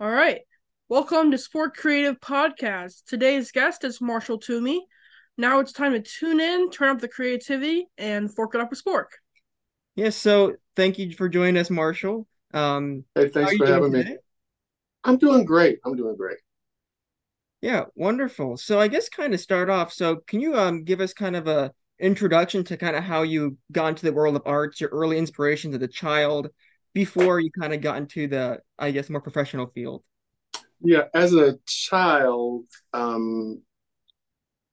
All right. Welcome to Spork Creative Podcast. Today's guest is Marshall Toomey. Now it's time to tune in, turn up the creativity, and fork it up with Spork. Yes, so thank you for joining us, Marshall. Um, hey, thanks for having me. I'm doing great. I'm doing great. Yeah, wonderful. So I guess kind of start off. So can you um give us kind of a introduction to kind of how you got into the world of arts, your early inspirations as a child, before you kind of got into the, I guess, more professional field? Yeah, as a child, um,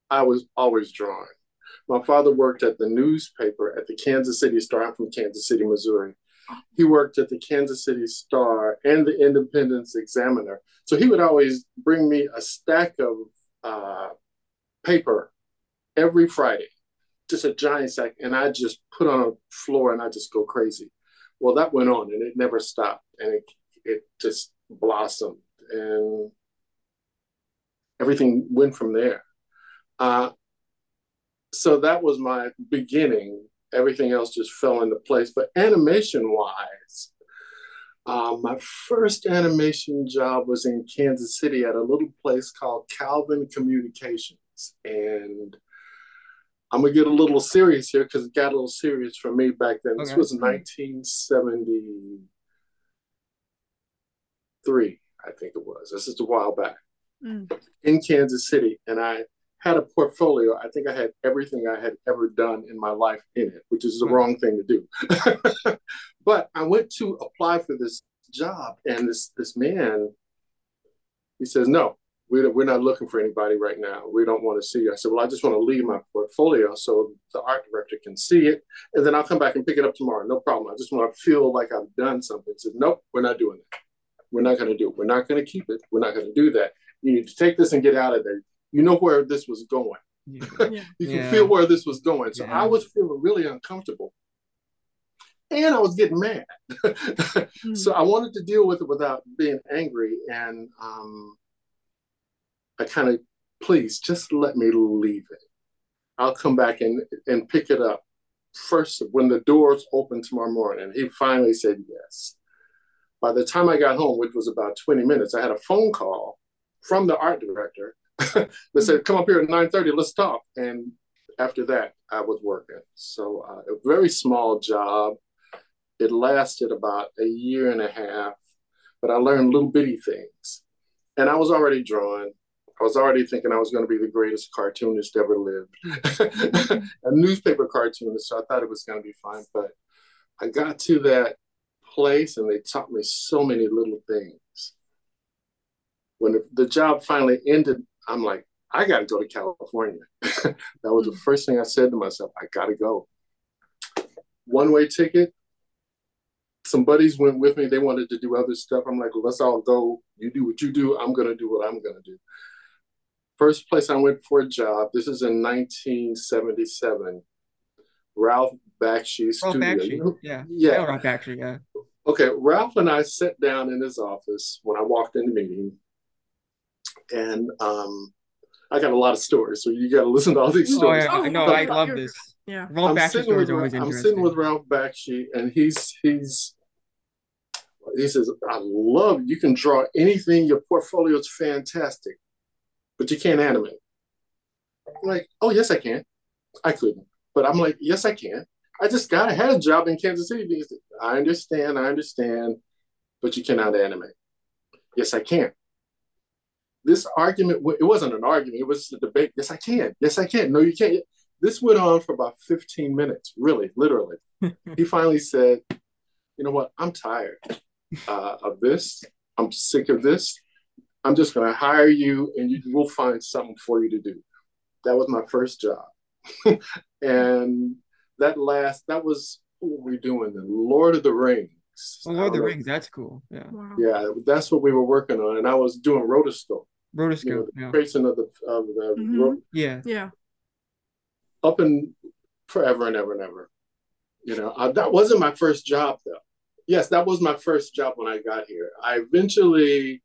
I was always drawing. My father worked at the newspaper at the Kansas City Star. I'm from Kansas City, Missouri. He worked at the Kansas City Star and the Independence Examiner. So he would always bring me a stack of uh, paper every Friday, just a giant stack, and I just put on a floor and I just go crazy. Well, that went on and it never stopped, and it it just blossomed and everything went from there. Uh, so that was my beginning. Everything else just fell into place. But animation wise, uh, my first animation job was in Kansas City at a little place called Calvin Communications. And I'm gonna get a little serious here because it got a little serious for me back then. Okay. This was 1973. I think it was. This is a while back mm. in Kansas City, and I had a portfolio. I think I had everything I had ever done in my life in it, which is the mm. wrong thing to do. but I went to apply for this job, and this this man, he says, "No, we we're not looking for anybody right now. We don't want to see you." I said, "Well, I just want to leave my portfolio so the art director can see it, and then I'll come back and pick it up tomorrow. No problem. I just want to feel like I've done something." He said, "Nope, we're not doing that." We're not going to do it. We're not going to keep it. We're not going to do that. You need to take this and get out of there. You know where this was going. Yeah. you can yeah. feel where this was going. So yeah. I was feeling really uncomfortable. And I was getting mad. mm. So I wanted to deal with it without being angry. And um, I kind of, please just let me leave it. I'll come back and, and pick it up first when the doors open tomorrow morning. He finally said yes. By the time I got home, which was about 20 minutes, I had a phone call from the art director that said, come up here at 9.30, let's talk. And after that, I was working. So uh, a very small job. It lasted about a year and a half, but I learned little bitty things. And I was already drawing. I was already thinking I was going to be the greatest cartoonist ever lived, a newspaper cartoonist. So I thought it was going to be fine. But I got to that place and they taught me so many little things. When the, the job finally ended, I'm like, I got to go to California. that was the hmm. first thing I said to myself. I got to go. One way ticket. Some buddies went with me. They wanted to do other stuff. I'm like, let's all go. You do what you do. I'm going to do what I'm going to do. First place I went for a job, this is in 1977. Ralph Bakshi's Ralph studio. Bakshi. You know? Yeah. Yeah. Ralph Bakshi, yeah. Okay, Ralph and I sat down in his office when I walked in the meeting, and um, I got a lot of stories, so you got to listen to all these stories. Oh, yeah. no, I love this. Yeah, Ralph I'm Bakshi stories with, always I'm sitting with Ralph Bakshi, and he's he's he says, "I love you can draw anything. Your portfolio is fantastic, but you can't animate." I'm like, "Oh yes, I can." I couldn't, but I'm like, "Yes, I can." I just got I had a job in Kansas City because I understand, I understand, but you cannot animate. Yes, I can. This argument, it wasn't an argument, it was a debate. Yes, I can. Yes, I can. No, you can't. This went on for about 15 minutes, really, literally. he finally said, You know what? I'm tired uh, of this. I'm sick of this. I'm just going to hire you and you will find something for you to do. That was my first job. and that last that was what were we doing then? Lord of the Rings. Oh, Lord of the Rings, that's cool. Yeah. Wow. Yeah, that's what we were working on, and I was doing rotoscope. Rotoscope. You know, yeah. Tracing of the of the mm-hmm. ro- yeah yeah. Up and forever and ever and ever. You know, uh, that wasn't my first job though. Yes, that was my first job when I got here. I eventually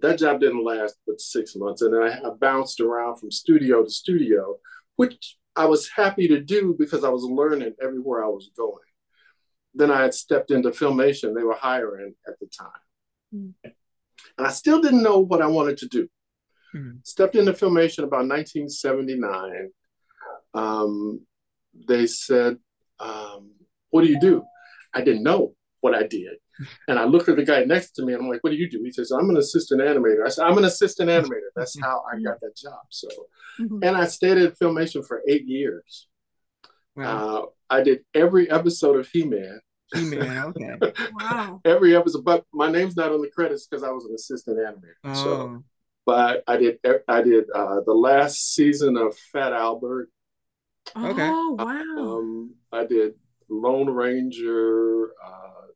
that job didn't last but six months, and then I, I bounced around from studio to studio, which I was happy to do because I was learning everywhere I was going. Then I had stepped into filmation. They were hiring at the time. Mm. and I still didn't know what I wanted to do. Mm-hmm. Stepped into filmation about 1979. Um, they said, um, "What do you do?" I didn't know what I did. And I looked at the guy next to me and I'm like, what do you do? He says, I'm an assistant animator. I said, I'm an assistant animator. That's how I got that job. So, mm-hmm. and I stayed at Filmation for eight years. Wow. Uh, I did every episode of He Man. He Man, okay. wow. Every episode, but my name's not on the credits because I was an assistant animator. Oh. So, but I did, I did uh, the last season of Fat Albert. Okay. Oh, wow. Um, I did Lone Ranger. Uh,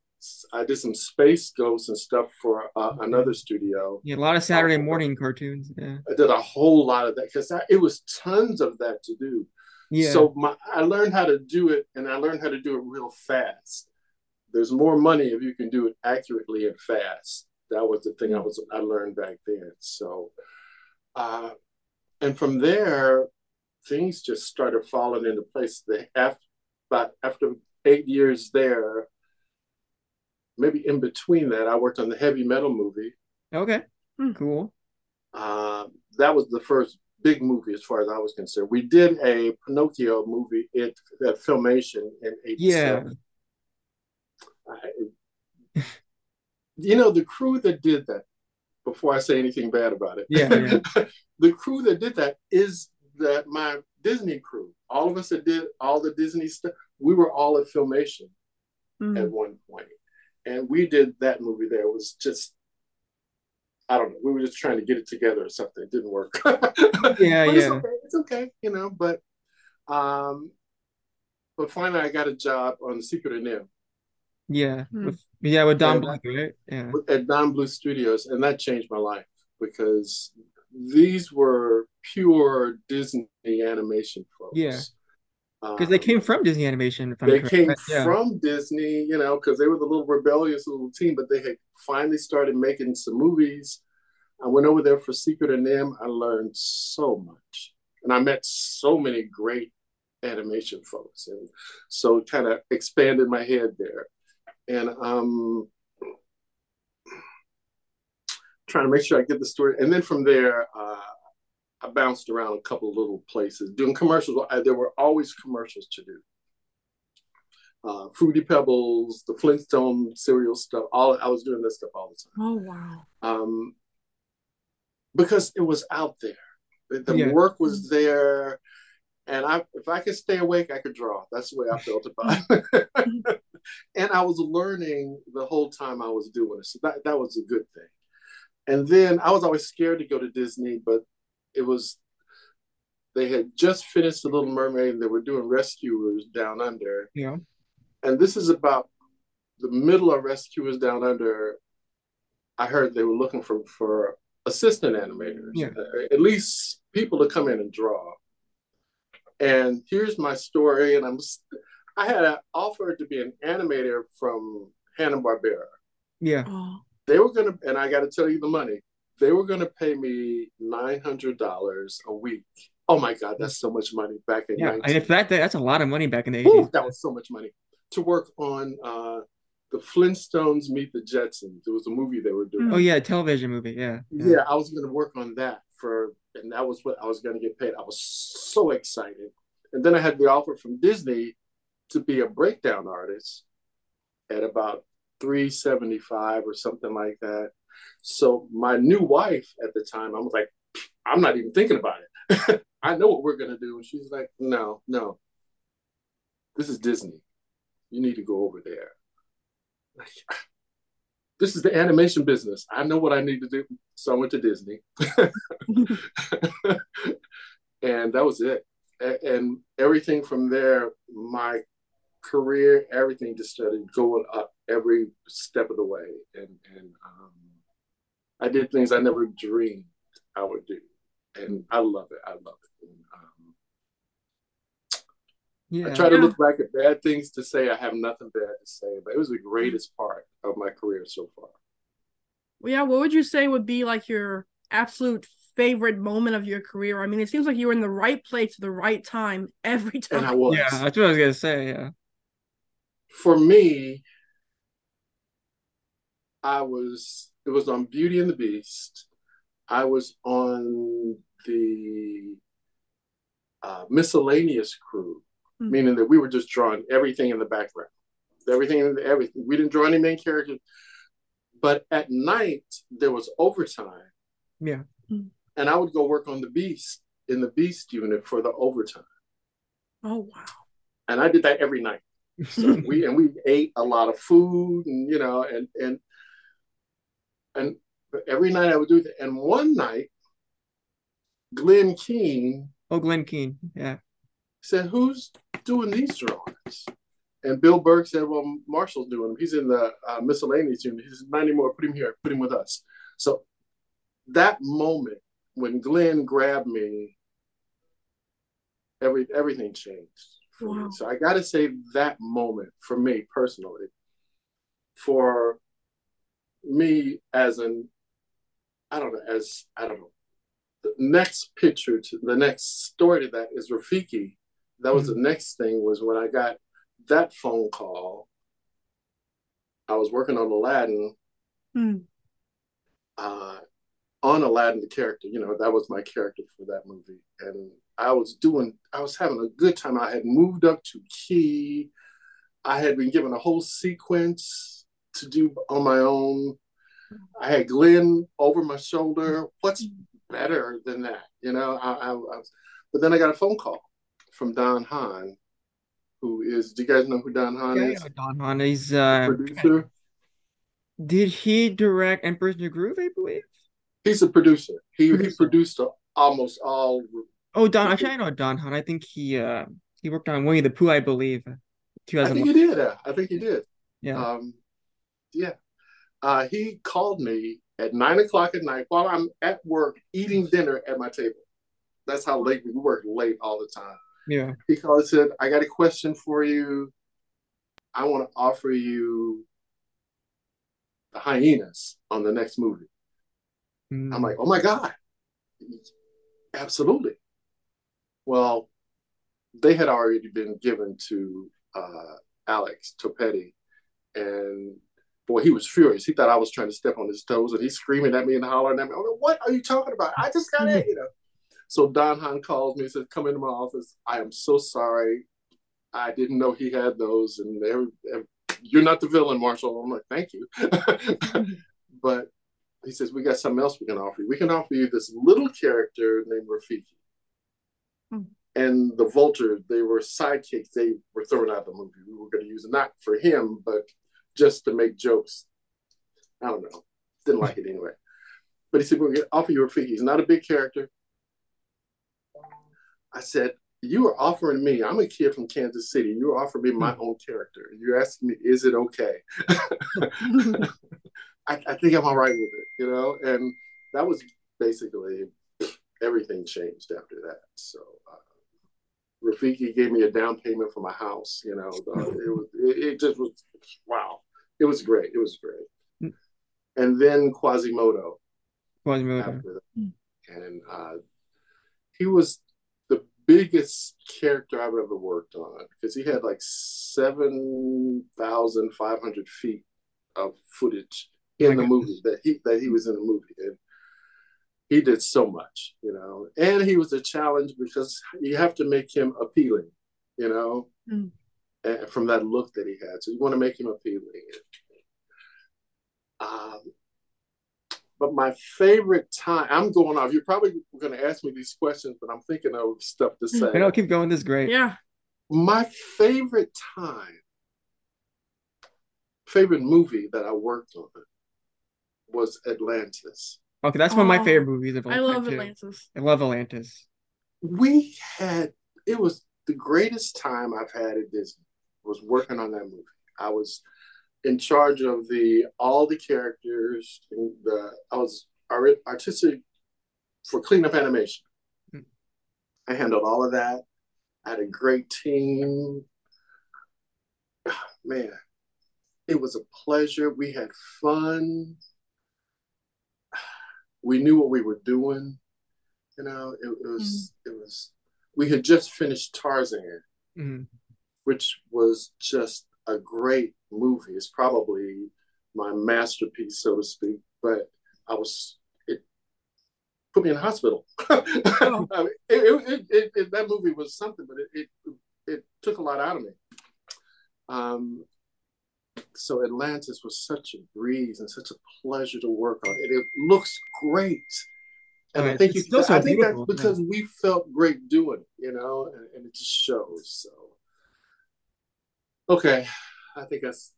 I did some Space Ghosts and stuff for uh, another studio. Yeah, a lot of Saturday morning cartoons. Yeah, I did a whole lot of that because it was tons of that to do. Yeah. So my, I learned how to do it, and I learned how to do it real fast. There's more money if you can do it accurately and fast. That was the thing I was I learned back then. So, uh, and from there, things just started falling into place. The after, but after eight years there, maybe in between that, I worked on the heavy metal movie. Okay, hmm. cool. Uh, that was the first big movie as far as I was concerned. We did a Pinocchio movie at, at Filmation in '87. Yeah. I, you know, the crew that did that, before I say anything bad about it, yeah, yeah. the crew that did that is that my Disney crew. All of us that did all the Disney stuff, we were all at Filmation mm. at one point and we did that movie there. It was just I don't know. We were just trying to get it together or something. It didn't work. yeah, but yeah. It's okay. It's okay, you know. But um, but finally, I got a job on The Secret of NIMH. Yeah, hmm. with, yeah, with Don Bluth, right? Yeah, at Don Bluth Studios, and that changed my life because these were pure Disney animation folks. Yeah because they came from Disney Animation. they correct. came yeah. from Disney, you know, because they were the little rebellious little team, but they had finally started making some movies. I went over there for Secret of NIMH. I learned so much, and I met so many great animation folks, and so kind of expanded my head there. And um, trying to make sure I get the story, and then from there. Uh, I bounced around a couple of little places doing commercials. I, there were always commercials to do. Uh, Fruity Pebbles, the Flintstone cereal stuff. All I was doing this stuff all the time. Oh wow! Um, because it was out there. The, the yeah. work was there, and I, if I could stay awake, I could draw. That's the way I felt about it. and I was learning the whole time I was doing it, so that that was a good thing. And then I was always scared to go to Disney, but it was they had just finished the Little Mermaid and they were doing Rescuers Down Under. Yeah. And this is about the middle of Rescuers Down Under. I heard they were looking for for assistant animators, yeah. Uh, at least people to come in and draw. And here's my story, and I'm I had an offer to be an animator from Hanna Barbera. Yeah. Oh. They were gonna, and I got to tell you the money they were going to pay me nine hundred dollars a week. Oh my god, that's so much money back in yeah. 19- and if that that's a lot of money back in the eighties. That was so much money to work on uh, the Flintstones meet the Jetsons. It was a movie they were doing. Oh yeah, television movie. Yeah. Yeah, yeah I was going to work on that for, and that was what I was going to get paid. I was so excited, and then I had the offer from Disney to be a breakdown artist at about 375 or something like that so my new wife at the time, I was like, I'm not even thinking about it. I know what we're gonna do. And she's like, no, no. This is Disney. You need to go over there. Like, this is the animation business. I know what I need to do. So I went to Disney. and that was it. And everything from there, my career, everything just started going up every step of the way. And and um, I did things I never dreamed I would do, and I love it. I love it. And, um, yeah. I try to look back at bad things to say I have nothing bad to say, but it was the greatest part of my career so far. Well, yeah, what would you say would be like your absolute favorite moment of your career? I mean, it seems like you were in the right place at the right time every time. And I was. Yeah, that's what I was gonna say. Yeah. For me, I was it was on Beauty and the Beast. I was on the uh, miscellaneous crew, mm-hmm. meaning that we were just drawing everything in the background, everything, everything. We didn't draw any main characters. But at night there was overtime. Yeah. Mm-hmm. And I would go work on the Beast in the Beast unit for the overtime. Oh wow! And I did that every night. So we and we ate a lot of food, and you know, and and and every night I would do that. And one night, Glen Keane. Oh, Glen Keane, yeah. Said, "Who's doing these drawings?" And Bill Burke said, "Well, Marshall's doing them. He's in the uh, miscellaneous unit. He said, "Not anymore. Put him here. Put him with us." So that moment when Glen grabbed me, every everything changed wow. So I got to say that moment for me personally, for me as an, I don't know, as I don't know, the next picture to the next story to that is Rafiki. That was mm-hmm. the next thing was when I got that phone call. I was working on Aladdin. Mm. Uh, on Aladdin, the character, you know, that was my character for that movie. And I was doing, I was having a good time. I had moved up to key. I had been given a whole sequence to do on my own. I had Glen over my shoulder. What's better than that? You know, I, I, I was, but then I got a phone call from Don Hahn, who is, do you guys know who Don Hahn yeah, is? Yeah, Don Hahn. He's uh, producer. Did he direct Emperor's New Groove, I believe? He's a producer. He producer. he produced almost all. Oh, Don. Actually, I know Don Hahn. I think he uh he worked on Winnie the Pooh, I believe. I think he did. I think he did. Yeah. Um, yeah. Uh, he called me at nine o'clock at night while I'm at work eating dinner at my table. That's how late we work late all the time. Yeah. He called and said, I got a question for you. I want to offer you the hyenas on the next movie. Mm. I'm like, oh my God. Absolutely. Well, they had already been given to uh, Alex Topetti. And boy, he was furious. He thought I was trying to step on his toes and he's screaming at me and hollering at me. Like, what are you talking about? I just got it, you know. So Don Hahn calls me and says, Come into my office. I am so sorry. I didn't know he had those. And you're not the villain, Marshall. I'm like, Thank you. but he says, We got something else we can offer you. We can offer you this little character named Rafiki. Hmm. And the vulture, they were sidekicks. They were thrown out of the movie. We were going to use it not for him, but just to make jokes. I don't know. Didn't like it anyway. But he said, We're going to offer you Rafiki. He's not a big character. I said, You are offering me, I'm a kid from Kansas City. You're offering me my hmm. own character. You're asking me, Is it okay? I, I think I'm all right with it, you know? And that was basically everything changed after that. So uh, Rafiki gave me a down payment for my house, you know? Uh, it, was, it, it, just was, wow. It was great. It was great. Hmm. And then Quasimodo. Quasimodo. And uh, he was the biggest character I've ever worked on because he had like 7,500 feet of footage in the movie that he that he was in the movie and he did so much you know and he was a challenge because you have to make him appealing you know mm. And from that look that he had so you want to make him appealing um, but my favorite time i'm going off you're probably going to ask me these questions but i'm thinking of stuff to say and i'll keep going this is great yeah my favorite time favorite movie that i worked on was Atlantis. Okay, that's one of my favorite movies. Of all I love Atlantis. I love Atlantis. We had it was the greatest time I've had at Disney. Was working on that movie. I was in charge of the all the characters. the I was artistic for cleanup animation. Mm. I handled all of that. I had a great team. Man, it was a pleasure. We had fun we knew what we were doing. You know, it, it was mm-hmm. it was we had just finished Tarzan, mm-hmm. Which was just a great movie. It's probably my masterpiece, so to speak. but I was it put me in the hospital. Oh. I mean, it, it, it, that movie was something, but it, it it took a lot out of me. Um, so Atlantis was such a breeze and such a pleasure to work on. It, it looks great. And I, mean, I think you, I think that's because yeah. we felt great doing it, you know, and, and, it just shows. So, okay, I think that's.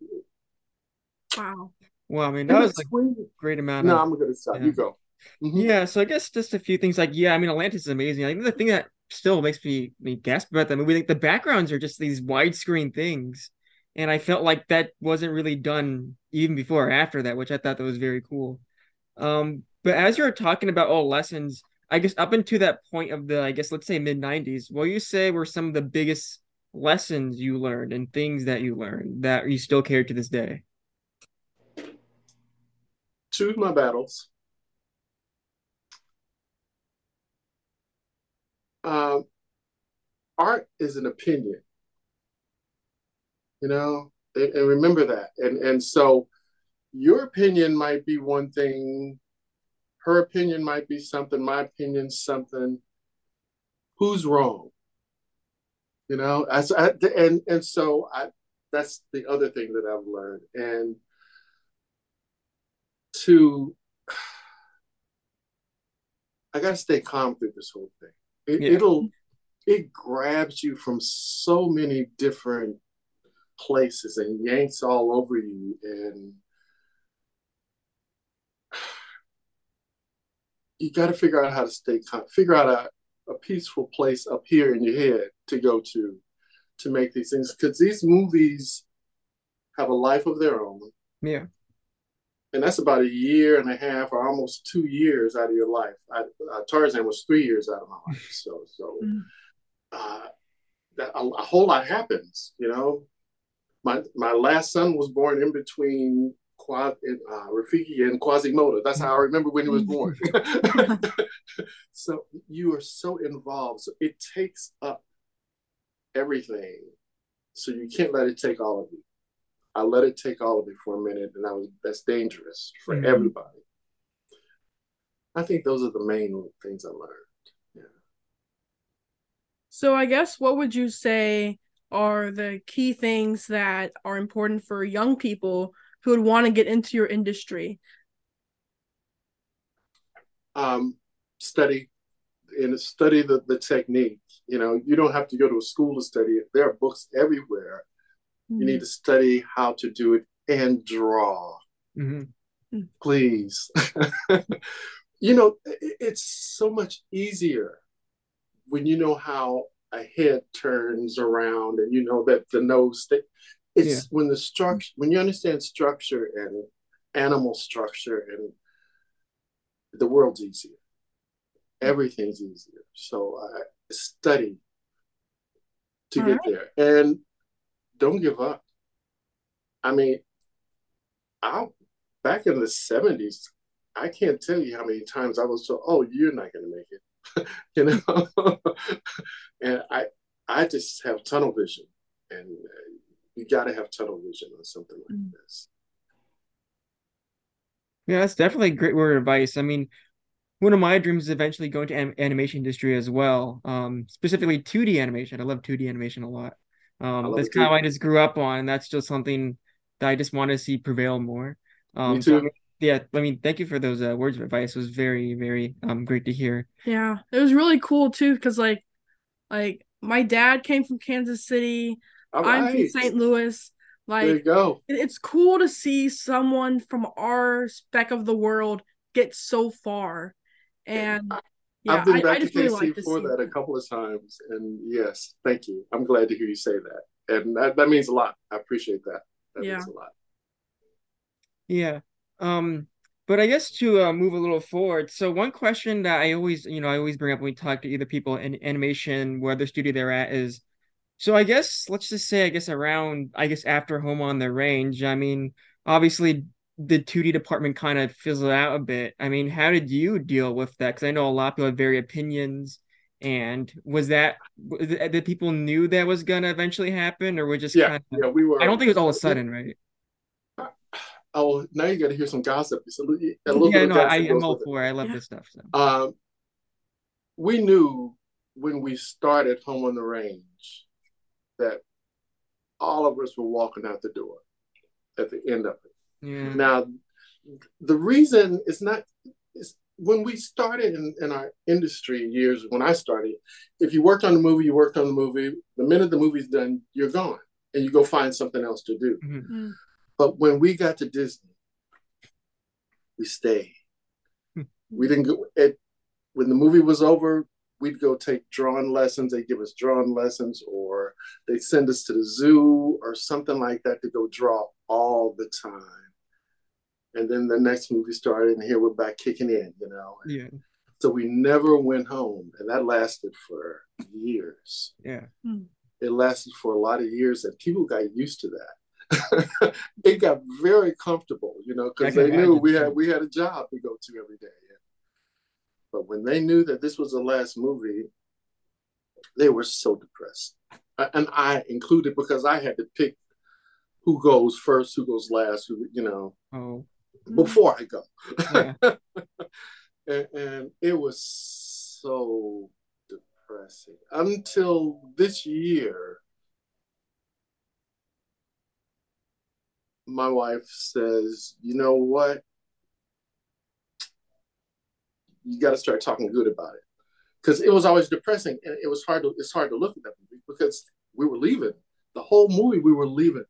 Wow. Well, I mean, that was like a great amount. No, of, I'm gonna stop. Yeah. You go. Mm-hmm. Yeah, so I guess just a few things like yeah, I mean, Atlantis is amazing. I think the thing that still makes me me gasp about that movie, like the backgrounds are just these widescreen things and I felt like that wasn't really done even before or after that, which I thought that was very cool. Um, but as you're talking about all lessons, I guess up until that point of the, I guess let's say mid '90s, what you say were some of the biggest lessons you learned and things that you learned that you still carry to this day? Choose my battles. Uh, art is an opinion you know and, and remember that and and so your opinion might be one thing her opinion might be something my opinion something who's wrong you know as I, and and so i that's the other thing that i've learned and to i got to stay calm through this whole thing it, yeah. it'll it grabs you from so many different places and yanks all over you and you got to figure out how to stay calm figure out a, a peaceful place up here in your head to go to to make these things. Because these movies have a life of their own. Yeah. And that's about a year and a half or almost two years out of your life. I, uh, tarzan was three years out of my life. So so mm. uh, that, a, a whole lot happens you know? My my last son was born in between Quad, uh, Rafiki and Quasimodo. That's how I remember when he was born. so you are so involved. So it takes up everything. So you can't let it take all of you. I let it take all of you for a minute, and that was that's dangerous for mm-hmm. everybody. I think those are the main things I learned. Yeah. So I guess what would you say are the key things that are important for young people who would want to get into your industry? Um, study and study the, the technique. You know, you don't have to go to a school to study it. There are books everywhere. Mm-hmm. You need mm-hmm. to study how to do it and draw. Mm-hmm. Mm. Please. you know, it's so much easier when you know how a head turns around and you know that the nose st- it's yeah. when the structure when you understand structure and animal structure and the world's easier. Everything's easier. So i study to All get right. there. And don't give up. I mean i back in the 70s i can't tell you how many times i was told oh you're not going to make it. You know. and I I just have tunnel vision, and uh, you got to have tunnel vision on something like mm. this. Yeah, that's definitely a great word of advice. I mean, one of my dreams is eventually going to an- animation industry as well. Um, specifically 2D animation. I love 2D animation a lot. Um, that's kind of I just grew up on, and that's just something that I just want to see prevail more. Um, Me too. So yeah, I mean, thank you for those uh, words of advice. It was very, very um great to hear. Yeah, it was really cool too, because like, like my dad came from Kansas City. I'm from St. Louis. Like, there you go. It's cool to see someone from our speck of the world get so far, and yeah, I've been back I, I to KC really like for that a couple of times, and yes, thank you. I'm glad to hear you say that, and that, that means a lot. I appreciate that. That yeah. means a lot. Yeah. Um, but I guess to uh, move a little forward, so one question that I always, you know, I always bring up when we talk to either people in animation, where the studio they're at is, so I guess let's just say, I guess around, I guess after Home on the Range, I mean, obviously the 2D department kind of fizzled out a bit. I mean, how did you deal with that? Because I know a lot of people have very opinions. And was that the people knew that was gonna eventually happen, or were just yeah, kind of, yeah, we were. I don't think it was all of a sudden, right? oh, now you got to hear some gossip. a little, a little yeah, no, I am all for it. I love yeah. this stuff. So. Um, we knew when we started Home on the Range that all of us were walking out the door at the end of it. Yeah. Now, the reason is not is when we started in, in our industry years when I started, if you worked on the movie, you worked on the movie. The minute the movie's done, you're gone and you go find something else to do. Mm-hmm. mm-hmm. But when we got to Disney, we stayed. Hmm. we didn't go it when the movie was over, we'd go take drawing lessons. They'd give us drawing lessons, or they'd send us to the zoo or something like that to go draw all the time. And then the next movie started, and here we're back kicking in, you know. Yeah. So we never went home, and that lasted for years. Yeah. Hmm. It lasted for a lot of years, and people got used to that. it got very comfortable, you know, because they knew we had we had a job to go to every day. But when they knew that this was the last movie, they were so depressed. And I included because I had to pick who goes first, who goes last, who, you know, oh. before I go. Yeah. and, and it was so depressing until this year. My wife says, you know what? You got to start talking good about it. Because it was always depressing and it was hard to it's hard to look at that movie because we were leaving. The whole movie we were leaving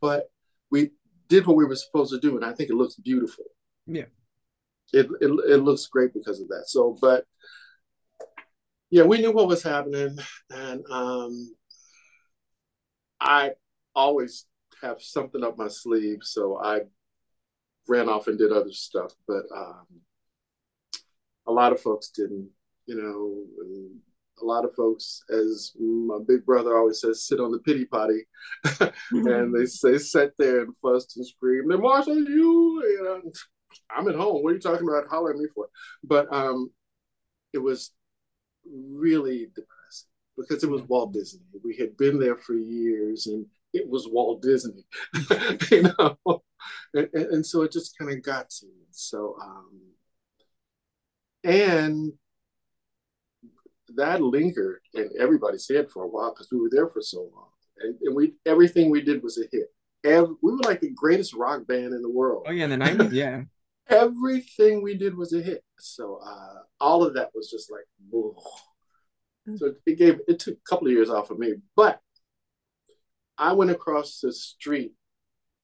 but we did what we were supposed to do and i think it looks beautiful. Yeah. It, it, it looks great because of that. So but yeah we knew what was happening and um i always have something up my sleeve so i ran off and did other stuff but um a lot of folks didn't, you know, a lot of folks, as my big brother always says, sit on the pity potty, and they they sat there and fussed and screamed. And Marshall, you, you know, I'm at home. What are you talking about? Hollering at me for? But um, it was really depressing because it was Walt Disney. We had been there for years, and it was Walt Disney, you know, and, and, and so it just kind of got to me. So. Um, and that lingered in everybody's head for a while because we were there for so long. And, and, we everything we did was a hit. Every, we were like the greatest rock band in the world. Oh yeah, in the nineties, yeah. Everything we did was a hit. So uh, all of that was just like, whoa. So it gave it took a couple of years off of me, but I went across the street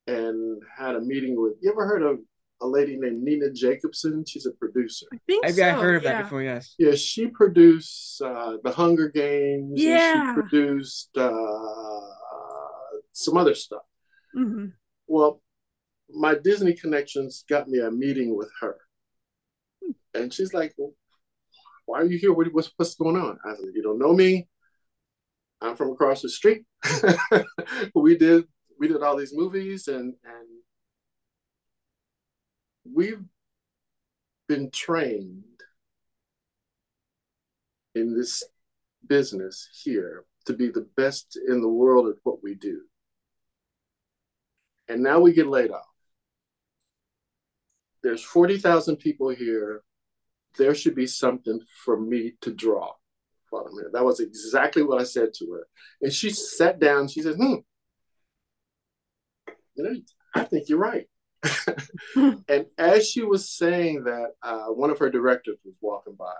and had a meeting with. You ever heard of a lady named Nina Jacobson. She's a producer. I think I've so, heard of yeah. that before. Yes. Yeah, she produced uh, the Hunger Games. Yeah. she produced uh, some other stuff. Mm-hmm. Well, my Disney connections got me a meeting with her, and she's like, well, "Why are you here? What, what's what's going on?" I said, "You don't know me. I'm from across the street. we did we did all these movies and and we've been trained in this business here to be the best in the world at what we do. And now we get laid off. There's 40,000 people here. There should be something for me to draw. That was exactly what I said to her. And she sat down. She said, hmm, you know, I think you're right. and as she was saying that, uh, one of her directors was walking by.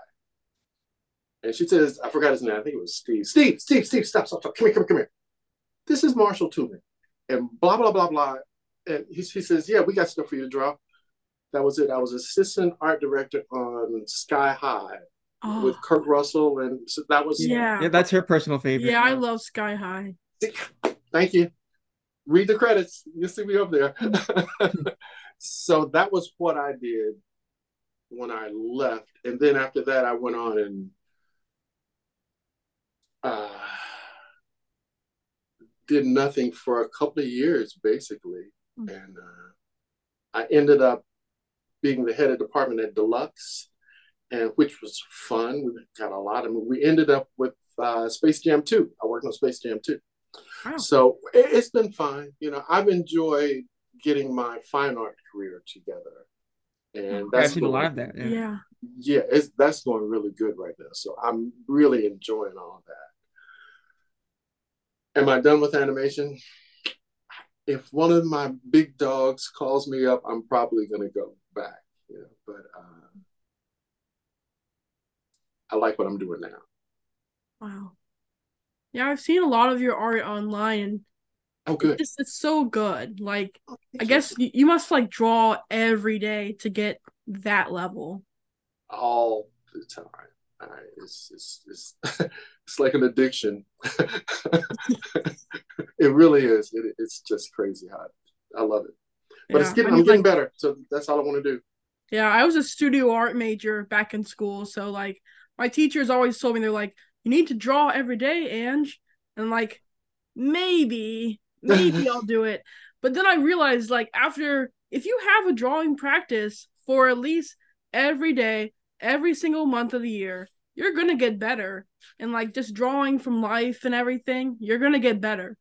And she says, I forgot his name. I think it was Steve. Steve, Steve, Steve, stop, stop, stop. Come here, come here, come here. This is Marshall Toomey. And blah, blah, blah, blah. And he, he says, Yeah, we got stuff for you to draw. That was it. I was assistant art director on Sky High oh. with Kurt Russell. And so that was. Yeah. Yeah, that's her personal favorite. Yeah, I love Sky High. Thank you read the credits. You'll see me up there. so that was what I did when I left. And then after that, I went on and uh, did nothing for a couple of years, basically. Mm-hmm. And uh, I ended up being the head of department at Deluxe, and which was fun. We got a lot of. We ended up with uh, Space Jam 2. I worked on Space Jam 2. So it, has been fine. You know, I've enjoyed getting my fine art career together, and that's I've seen a going, lot of that. Yeah. Yeah. yeah, it's that's going really good right now. So I'm really enjoying all of that. Am I done with animation? If one of my big dogs calls me up, I'm probably going to go back. Yeah, but uh, I like what I'm doing now. Wow. Yeah, I've seen a lot of your art online Oh, good. it's it's so good. Like Oh, I guess you, you must like draw every day to get that level. all the time. It's it's it's it's like an addiction. it really is. It, it's just crazy hot. I love it. But it's getting I'm mean, getting like, better. So that's all I want to do. yeah, I was a studio art major back in school, so like my teachers always told me they're like, you need to draw every day, Ange. And like, maybe, maybe I'll do it. But then I realized like after if you have a drawing practice for at least every day, every single month of the year, you're gonna get better. And like just drawing from life and everything, you're gonna get better.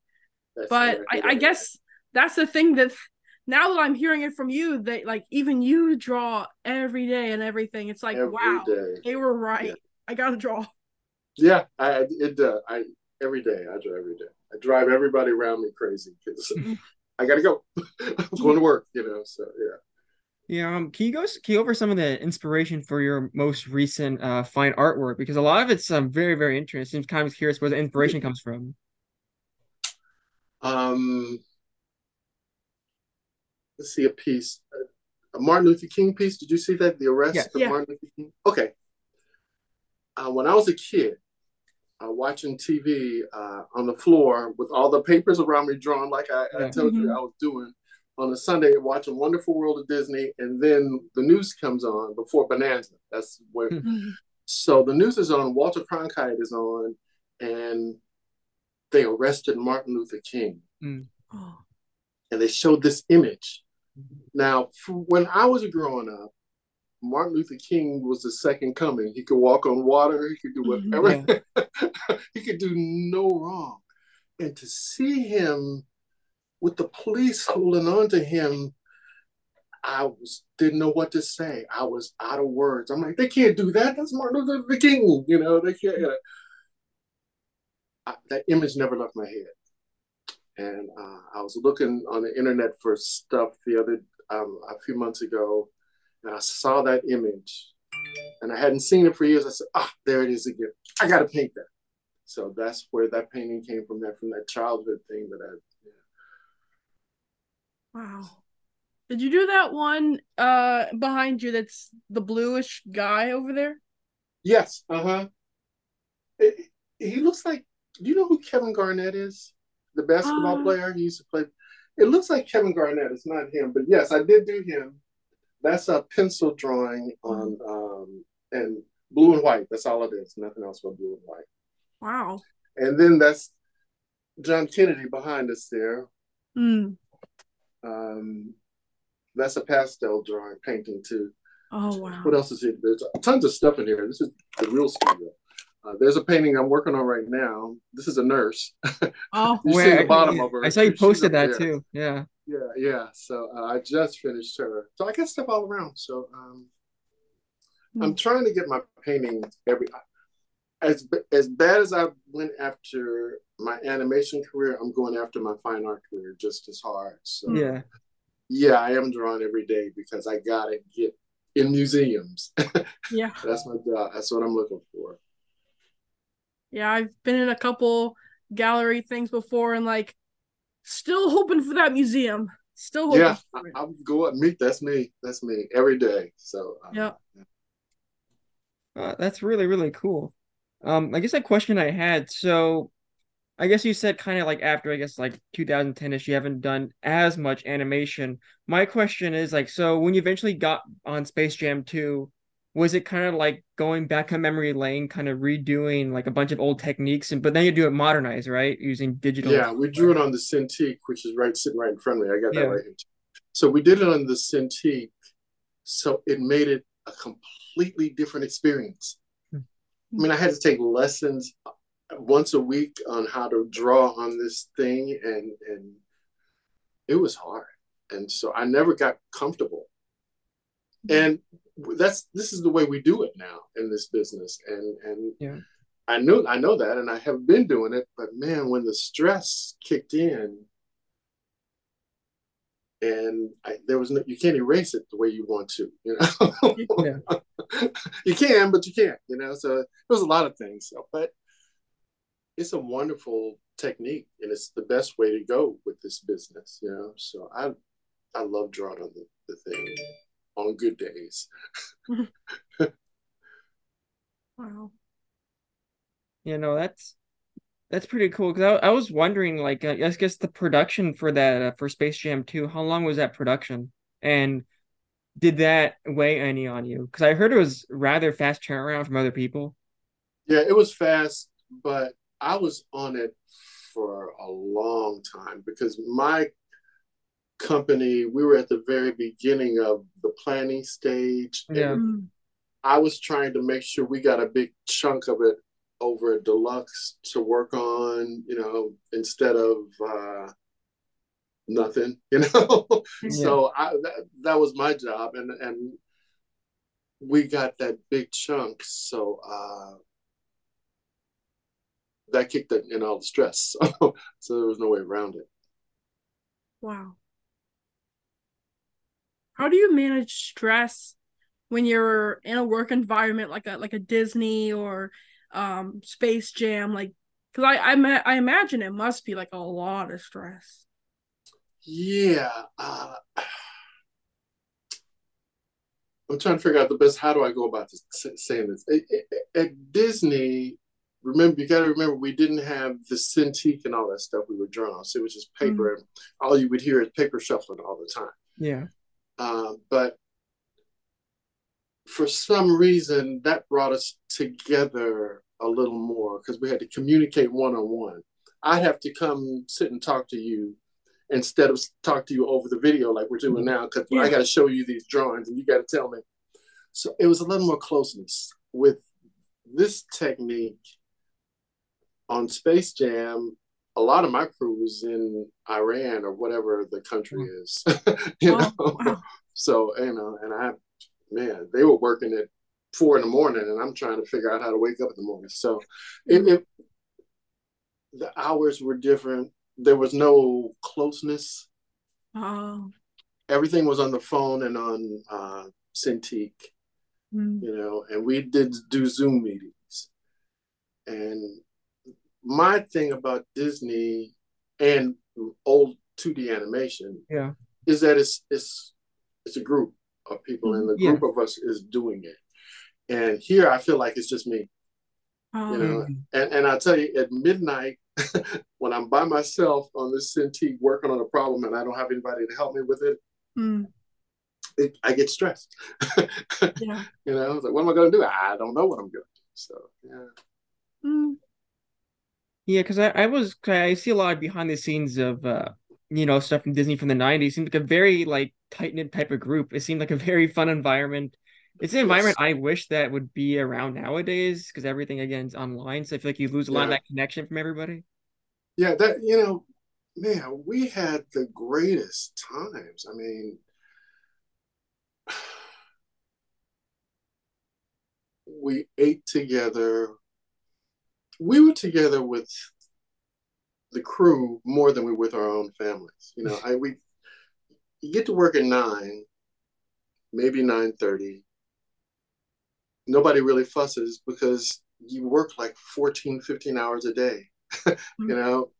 That's But I, I guess that's the thing that now that I'm hearing it from you, that like even you draw every day and everything, it's like every wow, day. they were right. Yeah. I gotta draw. Yeah, I it uh, I every day I draw every day. I drive everybody around me crazy because I gotta go. I'm going to work, you know. So yeah. Yeah, um, can you go can you over some of the inspiration for your most recent uh fine artwork? Because a lot of it's um very, very interesting. Kind of curious where the inspiration comes from. Um, let's see a piece, a Martin Luther King piece. Did you see that? The arrest Yes. of Yeah. Martin Luther King. Okay. Uh, when I was a kid, uh, watching TV uh, on the floor with all the papers around me drawn, like I, I told you Mhm. I was doing on a Sunday, watching Wonderful World of Disney, and then the news comes on before Bonanza. That's when. Hmm. So the news is on. Walter Cronkite is on, and they arrested Martin Luther King Oh, and they showed this image. Now, when I was growing up, Martin Luther King was the second coming. He could walk on water. He could do Mhm. whatever. he could do no wrong. And to see him with the police holding on to him, I was didn't know what to say. I was out of words. I'm like, they can't do that. That's Martin Luther King. You know, they can't. You know. I, that image never left my head and uh, I was looking on the internet for stuff the other um, a few months ago, and I saw that image, and I hadn't seen it for years. I said, "Ah, there it is again. I got to paint that." So that's where that painting came from. That from that childhood thing that I. Yeah. wow. Did you do that one uh behind you that's the bluish guy over there? Yes. Uh huh. He looks like. Do you know who Kevin Garnett is? The basketball Uh. player. He used to play. It looks like Kevin Garnett. It's not him, but yes, I did do him. That's a pencil drawing on um and blue and white. That's all it is. Nothing else but blue and white. Wow. And then that's John Kennedy behind us there. Mm. Um, that's a pastel drawing painting too. Oh wow. What else is it? There's tons of stuff in here. This is the real studio. Uh, there's a painting I'm working on right now. This is a nurse. Oh You see the bottom of her. I saw you posted that there. too. Yeah. Yeah, yeah. So uh, I just finished her. So I got stuff all around. So um, I'm Mm. trying to get my painting every as as bad as I went after my animation career. I'm going after my fine art career just as hard. So Yeah. yeah, I am drawing every day because I gotta get in museums. Yeah. That's my job. That's what I'm looking for. Yeah, I've been in a couple gallery things before and like still hoping for that museum. Still hoping Yeah, for it. I, will go up meet. That's me. That's me every day. So um, Yeah. Uh, that's really, really cool. Um, I guess that question I had, so I guess you said kind of like after I guess like 2010ish, you haven't done as much animation. My question is like, so when you eventually got on Space Jam 2, was it kind of like going back on memory lane, kind of redoing like a bunch of old techniques, and but then you do it modernized, right? Using digital. Yeah, we drew it on the Cintiq, which is right sitting right in front of me. I got Yeah. that right here. So we did it on the Cintiq, so it made it a completely different experience. Hmm. I mean, I had to take lessons once a week on how to draw on this thing, and and it was hard. and so I never got comfortable. And that's this is the way we do it now in this business, and and yeah. I know I know that, and I have been doing it. But man, when the stress kicked in, and I, there was no, you can't erase it the way you want to, you know. yeah. you can, but you can't, you know. So it was a lot of things. So, but it's a wonderful technique, and it's the best way to go with this business, you know. So I, I love drawing on the, the thing on good days. wow. You know that's that's pretty cool because I, I was wondering, like, uh, I guess the production for that uh, for Space Jam 2, how long was that production? And did that weigh any on you? Because I heard it was rather fast turnaround from other people. Yeah, it was fast, but I was on it for a long time because my company, we were at the very beginning of the planning stage. Yeah. I was trying to make sure we got a big chunk of it over at Deluxe to work on, you know, instead of uh, nothing, you know. Yeah. so I that, that was my job, and and we got that big chunk, so uh, that kicked in all the stress. So, so there was no way around it. Wow. How do you manage stress when you're in a work environment like a like a Disney or um Space Jam like cuz I I I imagine it must be like a lot of stress. Yeah, uh, I'm trying to figure out the best how do I go about this saying this. At, at Disney, remember you got to remember we didn't have the Cintiq and all that stuff we were drawing on, so it was just paper, mm-hmm. and all you would hear is paper shuffling all the time. Yeah. Uh, but for some reason that brought us together a little more because we had to communicate one on one. I'd have to come sit and talk to you instead of talk to you over the video like we're doing now because yeah. I got to show you these drawings and you got to tell me. So it was a little more closeness with this technique on Space Jam. A lot of my crew was in Iran or whatever the country is, you know. Wow. So you know, and I man, they were working at four in the morning, and I'm trying to figure out how to wake up in the morning. So, it, it the hours were different. There was no closeness. Oh. Everything was on the phone and on uh, Cintiq, mm. you know, and we did do Zoom meetings. And my thing about Disney and old 2D animation, yeah, is that it's it's it's a group of people, and the yeah. group of us is doing it. And here, I feel like it's just me. Um, you know, oh. and and I tell you, at midnight, when I'm by myself on this Cintiq working on a problem, and I don't have anybody to help me with it, mm. it I get stressed. yeah. You know, like, what am I going to do? I don't know what I'm going to do. So, yeah. Mm. Yeah, because I, I was I see a lot of behind the scenes of uh, you know stuff from Disney from the '90s. It seemed like a very like tight knit type of group. It seemed like a very fun environment. It's an environment yes. I wish that would be around nowadays because everything again is online. So I feel like you lose a lot of that connection from everybody. Yeah, that you know, man, we had the greatest times. I mean, we ate together. We were together with the crew more than we were with our own families. You know, I we you get to work at nine, maybe nine thirty. Nobody really fusses because you work like 14, 15 hours a day. mm-hmm. You know,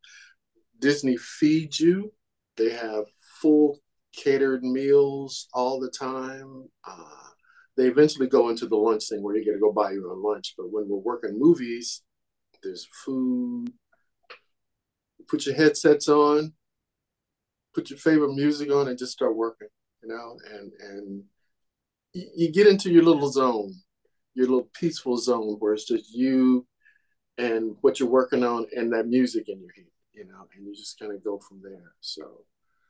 Disney feeds you. They have full catered meals all the time. Uh, they eventually go into the lunch thing where you got to go buy your own lunch. But when we're working movies, there's food, put your headsets on, put your favorite music on, and just start working. You know, and and you get into your little zone, your little peaceful zone where it's just you and what you're working on and that music in your head. You know, and you just kind of go from there. So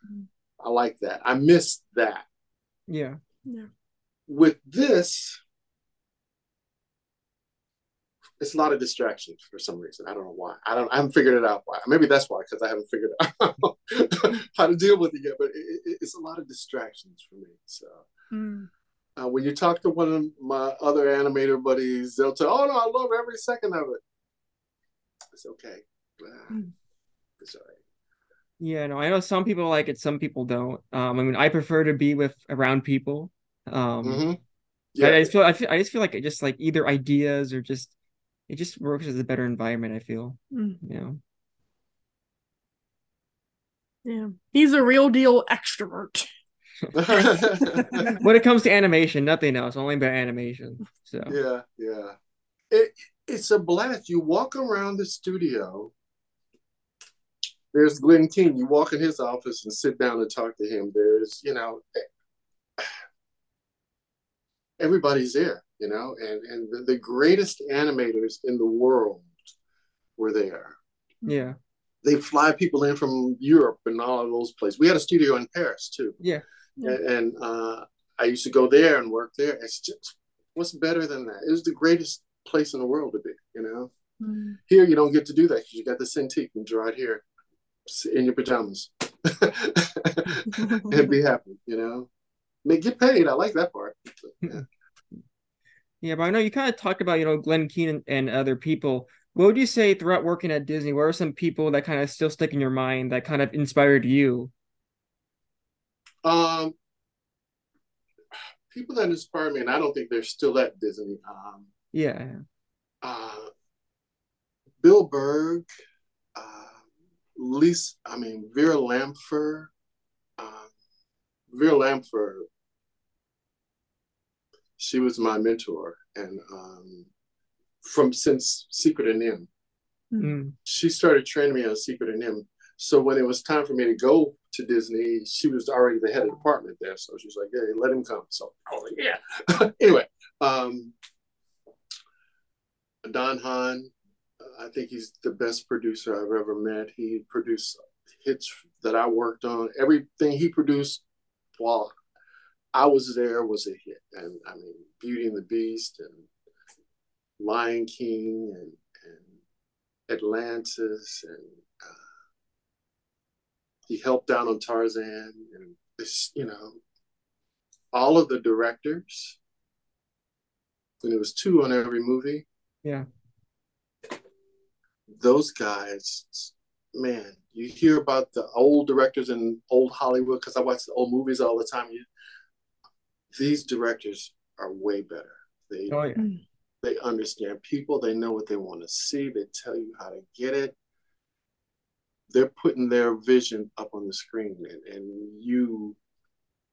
mm-hmm. I like that. I miss that. Yeah. Yeah. With this, it's a lot of distractions for some reason. I don't know why. I don't. I haven't figured it out why. Maybe that's why because I haven't figured out how to deal with it yet. But it, it, it's a lot of distractions for me. So mm. uh, when you talk to one of my other animator buddies, they'll tell, "Oh no, I love every second of it." It's okay. Mm. It's all right. Yeah, no, I know some people like it, some people don't. Um, I mean, I prefer to be with around people. Um, mm-hmm. yeah. I, I just feel, I feel, I just feel like it just like either ideas or just it just works as a better environment. I feel, mm. you know. Yeah, he's a real deal extrovert. when it comes to animation, nothing else, only about animation. So yeah, yeah, it it's a blast. You walk around the studio. There's Glen Keane. You walk in his office and sit down and talk to him. There's, you know, everybody's there you know, and, and the, the greatest animators in the world were there. Yeah. They fly people in from Europe and all of those places. We had a studio in Paris too. Yeah. And, and uh, I used to go there and work there. It's just, what's better than that? It was the greatest place in the world to be, you know? Mm. Here, you don't get to do that because you got the Cintiq and right here in your pajamas and be happy, you know? May get paid. I like that part. Yeah. Yeah, but I know you kind of talked about, you know, Glen Keane and, other people. What would you say throughout working at Disney? What are some people that kind of still stick in your mind that kind of inspired you? Um, people that inspire me, and I don't think they're still at Disney. Um, yeah. Uh, Bill Berg, uh, Lisa, I mean Vera Lanpher, uh, Vera Lanpher she was my mentor and um, from since secret and NIMH mm. she started training me on secret and NIMH so when it was time for me to go to disney she was already the head of the department there. So she was like hey let him come. So i was like yeah. Anyway um, don hahn i think he's the best producer i've ever met. He produced hits that i worked on. Everything he produced while I was there was a hit, and I mean Beauty and the Beast and Lion King and, and Atlantis, and uh, he helped out on Tarzan, and this, you know, all of the directors. And it was two on every movie. Yeah. Those guys, man, you hear about the old directors in old Hollywood because I watch the old movies all the time. You these directors are way better. They oh, yeah. Mm. they understand people. They know what they want to see. They tell you how to get it. They're putting their vision up on the screen, and, and you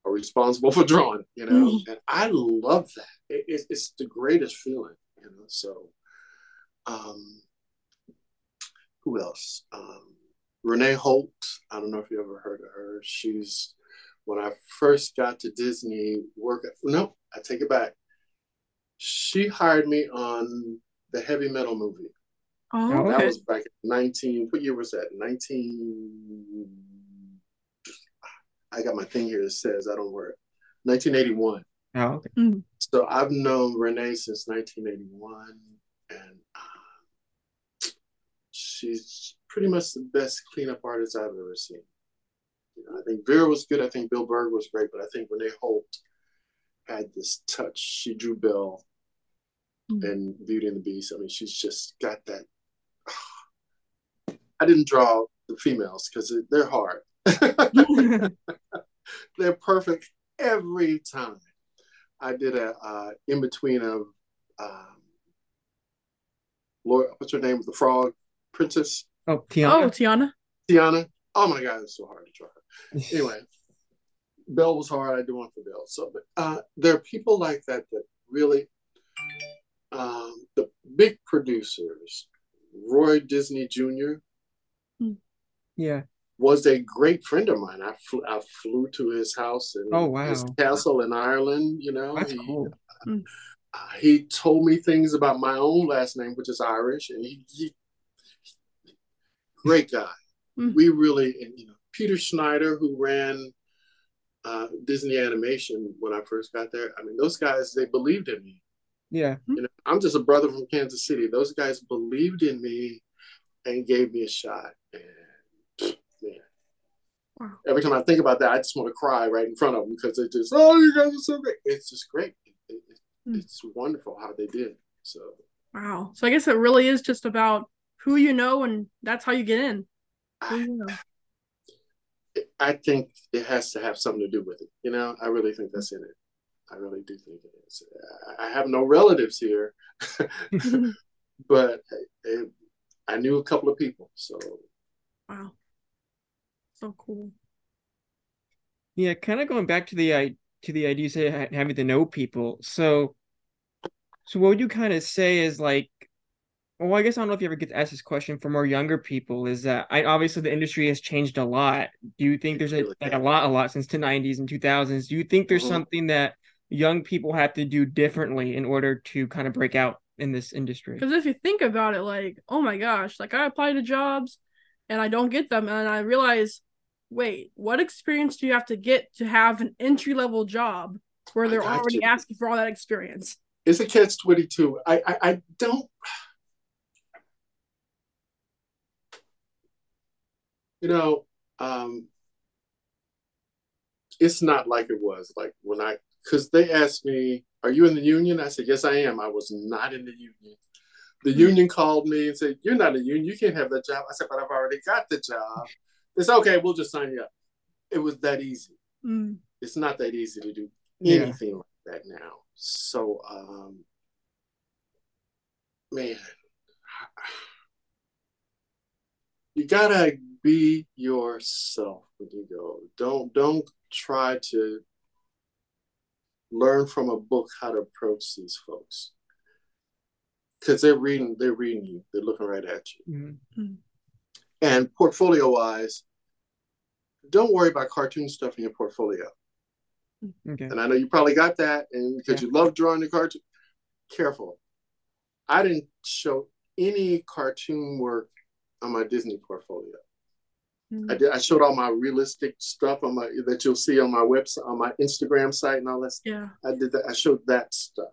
are responsible for drawing. You know, mm. and I love that. It, it, it's the greatest feeling. You know, so um, who else? Um, Renee Holt. I don't know if you ever heard of her. She's when I first got to Disney, work. No, I take it back. She hired me on the heavy metal movie. Oh, okay. That was back in 19. What year was that? 19. I got my thing here that says I don't work. 1981. Oh, okay. Mm-hmm. So I've known Renee since 1981, and uh, she's pretty much the best cleanup artist I've ever seen. You know, I think Vera was good. I think Bill Berg was great, but I think Renee Holt had this touch. She drew Belle mm-hmm. and Beauty and the Beast. I mean, she's just got that. I didn't draw the females because they're hard. they're perfect every time. I did a uh, in between of um, Lord, what's her name? The Frog Princess. Oh, Tiana. Oh, Tiana. Tiana. Oh my God, it's so hard to draw anyway, Belle was hard. I do one for Belle. So, but uh, there are people like that that really, um, the big producers, Roy Disney Jr. Hmm. Yeah. Was a great friend of mine. I flew, I flew to his house and oh, wow. his castle in Ireland. You know, that's he, cool. Uh, he told me things about my own last name, which is Irish, and he, he great guy. Mm. We really, you know, Peter Schneider, who ran uh, Disney Animation when I first got there. I mean, those guys they believed in me. Yeah. You know, I'm just a brother from Kansas City. Those guys believed in me and gave me a shot. And man, wow. every time I think about that, I just want to cry right in front of them because they just, oh, you guys are so great. It's just great. It, it, mm. It's wonderful how they did. So wow. So I guess it really is just about who you know, and that's how you get in. You know. I think it has to have something to do with it. You know, I really think that's in it. I really do think it is. I have no relatives here, but it, I knew a couple of people. So, wow, so cool. Yeah, kind of going back to the to the idea of having to know people. So, so what would you kind of say is like well, I guess I don't know if you ever get to ask this question for more younger people. Is that I obviously the industry has changed a lot. Do you think there's a like a lot, a lot since the '90s and 2000s? Do you think there's mm-hmm. something that young people have to do differently in order to kind of break out in this industry? Because if you think about it, like, oh my gosh, like I apply to jobs and I don't get them, and I realize, wait, what experience do you have to get to have an entry level job where they're already you. asking for all that experience? It's a catch twenty two. I, I I don't. You know, um, it's not like it was like when I, because they asked me, Are you in the union? I said, Yes, I am. I was not in the union. The mm-hmm. union called me and said, You're not a union. You can't have that job. I said, But I've already got the job. It's okay. We'll just sign you up. It was that easy. Mm. It's not that easy to do anything yeah. like that now. So, um, man, you gotta be yourself when you go. Don't don't try to learn from a book how to approach these folks because they're reading they're reading you they're looking right at you mm-hmm. and portfolio wise don't worry about cartoon stuff in your portfolio okay. and i know you probably got that and because yeah. you love drawing the cartoon careful i didn't show any cartoon work on my disney portfolio Mm-hmm. I did. I showed all my realistic stuff on my that you'll see on my website, on my Instagram site, and all that. Yeah, I did that. I showed that stuff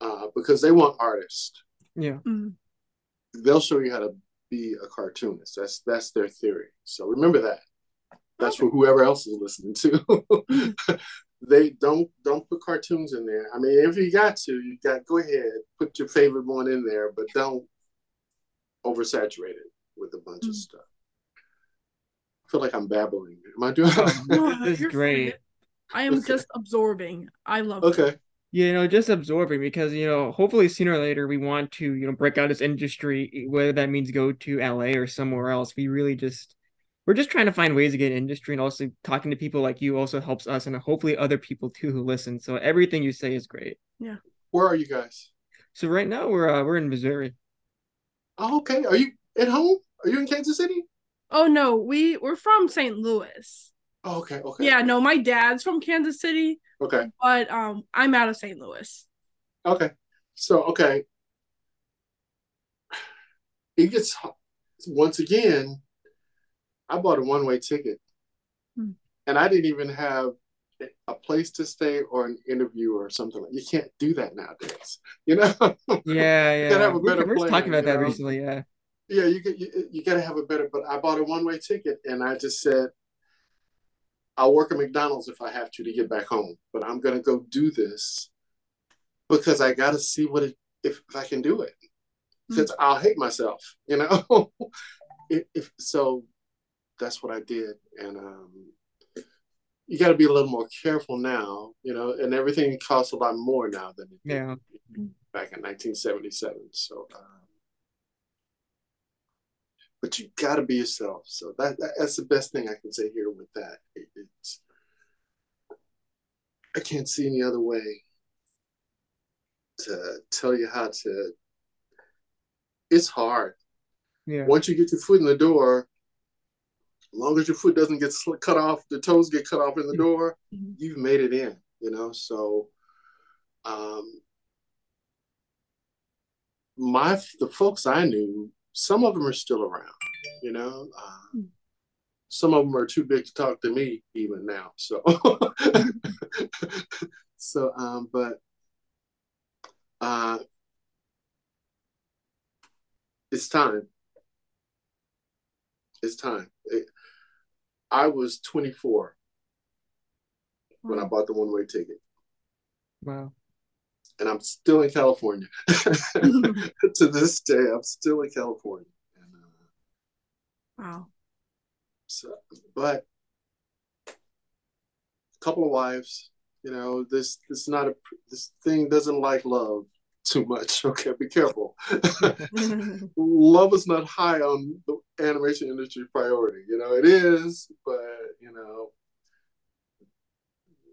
uh, because they want artists. Yeah, mm-hmm. they'll show you how to be a cartoonist. That's that's their theory. So remember that. That's for whoever else is listening to. they don't don't put cartoons in there. I mean, if you got to, you got go ahead, put your favorite one in there, but don't oversaturate it with a bunch mm-hmm. of stuff feel like I'm babbling. Am I doing? no, this is great. I am okay. just absorbing. I love. Okay. It. You know, just absorbing because you know, hopefully sooner or later we want to you know break out this industry, whether that means go to LA or somewhere else. We really just we're just trying to find ways to get industry and also talking to people like you also helps us and hopefully other people too who listen. So everything you say is great. Yeah. Where are you guys? So right now we're uh, we're in Missouri. Oh, okay. Are you at home? Are you in Kansas City? Oh no, we we're from St. Louis. Oh, okay, okay. Yeah, no, my dad's from Kansas City. Okay. But um I'm out of St. Louis. Okay. So, okay. It gets once again, I bought a one-way ticket. Hmm. And I didn't even have a place to stay or an interview or something like you can't do that nowadays you know yeah yeah you have a better we were talking about that know? recently yeah yeah, you get you, you got to have a better. But I bought a one way ticket, and I just said, I'll work at McDonald's if I have to to get back home. But I'm gonna go do this because I got to see what it if, if I can do it. Because mm-hmm. I'll hate myself, you know. if, if, so, that's what I did, and um, you got to be a little more careful now, you know. And everything costs a lot more now than it did yeah. back in 1977. So. Uh, but you got to be yourself. So that, that, that's the best thing I can say here with that. It, it's I can't see any other way to tell you how to. It's hard. Yeah. Once you get your foot in the door, as long as your foot doesn't get cut off, the toes get cut off in the door, mm-hmm. you've made it in. You know, so um, my the folks I knew some of them are still around, you know. Uh, hmm. some of them are too big to talk to me even now. So, so, um, but uh, it's time. It's time. It, I was 24 wow. when I bought the one way ticket. Wow. And I'm still in California. to this day, I'm still in California. And, uh, wow. So, but a couple of wives, you know, this this is not a this thing doesn't like love too much. Okay, be careful. love is not high on the animation industry priority. You know, it is, but you know,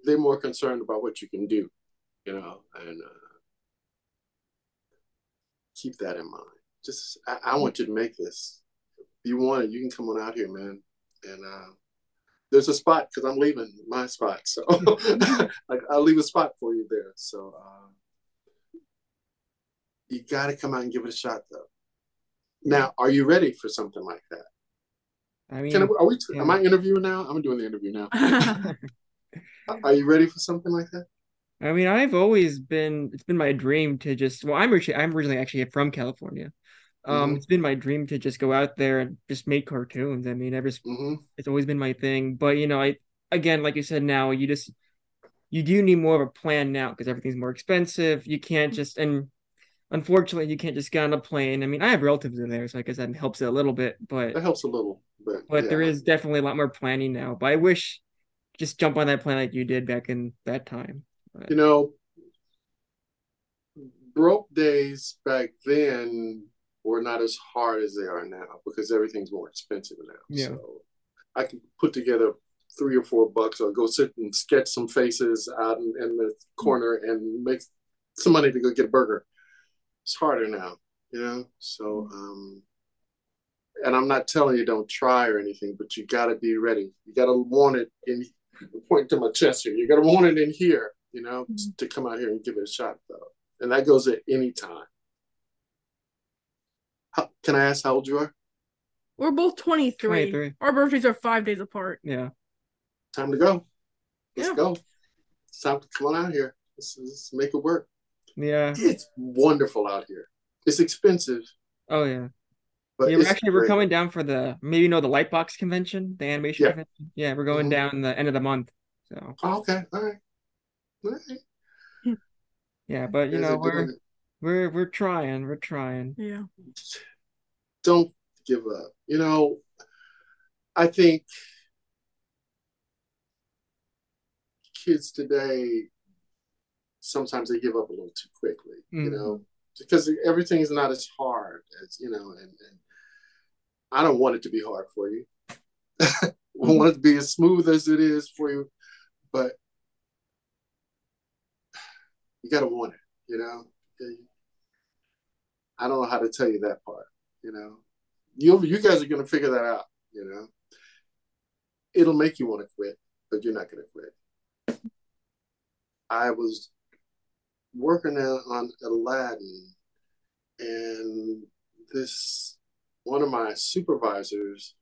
they're more concerned about what you can do. You know, and uh, keep that in mind. Just, I, I, want you to make this. If you want it, you can come on out here, man. And uh, there's a spot because I'm leaving my spot, so like I'll leave a spot for you there. So. Uh, you got to come out and give it a shot, though. Now, are you ready for something like that? I mean, I, are we? Yeah. Am I interviewing now? I'm doing the interview now. are you ready for something like that? I mean, I've always been. It's been my dream to just. Well, I'm originally. I'm originally actually from California. Um, mm-hmm. it's been my dream to just go out there and just make cartoons. I mean, ever. Mm-hmm. It's always been my thing. But you know, I again, like you said, now you just you do need more of a plan now because everything's more expensive. You can't just and unfortunately, you can't just get on a plane. I mean, I have relatives in there, so I guess that helps it a little bit. But it helps a little, but but yeah. there is definitely a lot more planning now. But I wish just jump on that plane like you did back in that time. But... You know, broke days back then were not as hard as they are now because everything's more expensive now. Yeah. So I can put together three or four bucks or go sit and sketch some faces out in, in the corner and make some money to go get a burger it's harder now, you know. So, um, and I'm not telling you don't try or anything, but you got to be ready. You got to want it in. Point to my chest here. You got to want it in here, you know, mm-hmm. to come out here and give it a shot, though. And that goes at any time. How, can I ask how old you are? We're both 23. 23. Our birthdays are five days apart. Yeah. Time to go. Let's yeah. go. It's time to come on out here. Let's, let's make it work. Yeah. It's wonderful out here. It's expensive. Oh yeah. But yeah, we're actually great. we're coming down for the maybe you know the Lightbox convention, the animation yeah. convention. Yeah, we're going mm-hmm. down the end of the month. So oh, okay, all right. All right. Yeah, but you know we're we're we're trying, we're trying. Yeah. Don't give up. You know, I think kids today sometimes they give up a little too quickly, mm-hmm. you know, because everything is not as hard as, you know, and, and I don't want it to be hard for you. I want it to be as smooth as it is for you, but you got to want it, you know. I don't know how to tell you that part, you know. You you guys are gonna figure that out, you know. It'll make you want to quit, but you're not gonna quit. I was working on Aladdin, and this one of my supervisors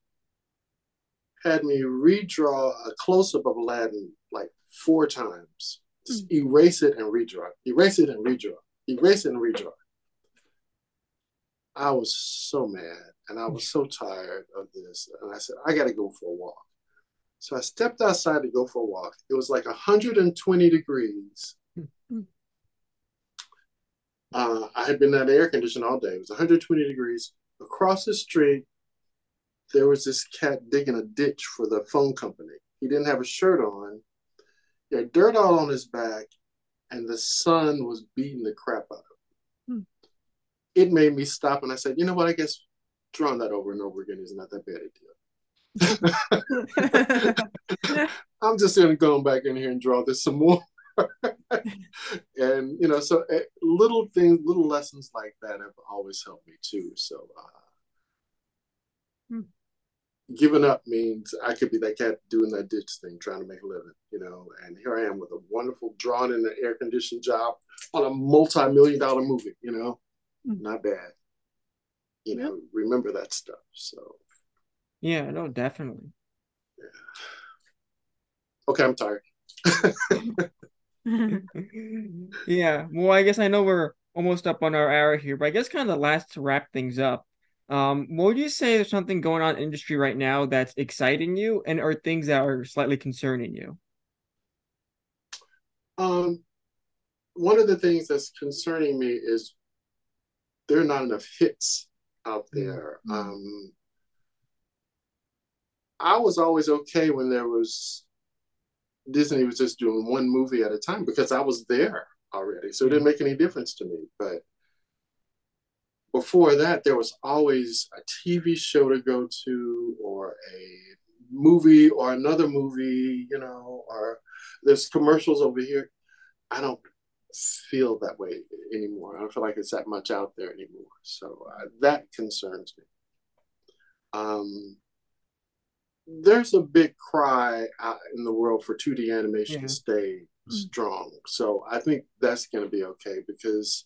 had me redraw a close up of Aladdin like four times. Just erase it and redraw, erase it and redraw, erase it and redraw. I was so mad and I was so tired of this. And I said, I got to go for a walk. So I stepped outside to go for a walk. It was like 120 degrees. Uh, I had been at air conditioning all day. It was 120 degrees. Across the street, there was this cat digging a ditch for the phone company. He didn't have a shirt on. He had dirt all on his back, and the sun was beating the crap out of him. Hmm. It made me stop, and I said, "You know what? I guess drawing that over and over again is not that bad a deal." I'm just gonna go back in here and draw this some more. and you know, so uh, little things, little lessons like that have always helped me too. So uh. Giving up means I could be that cat doing that ditch thing, trying to make a living, you know. And here I am with a wonderful drawn in the air conditioned job on a multi-million dollar movie, you know. Hmm. Not bad. You know, yep. remember that stuff. So yeah, no, definitely. Yeah. Okay, I'm tired. yeah. Well, I guess I know we're almost up on our hour here, but I guess kind of the last to wrap things up. Um, what would you say there's something going on in industry right now that's exciting you, and are things that are slightly concerning you? Um, one of the things that's concerning me is there are not enough hits out there. Mm-hmm. Um, I was always okay when there was Disney was just doing one movie at a time because I was there already, so it didn't make any difference to me. But before that, there was always a TV show to go to, or a movie, or another movie, you know, or there's commercials over here. I don't feel that way anymore. I don't feel like it's that much out there anymore. So uh, that concerns me. Um, there's a big cry out in the world for 2D animation yeah. to stay mm-hmm. strong. So I think that's going to be okay because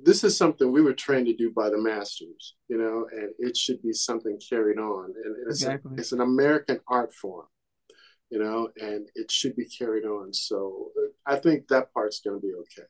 this is something we were trained to do by the masters, you know, and it should be something carried on. And it's, exactly. a, it's an American art form you know, and it should be carried on. So uh, I think that part's going to be okay.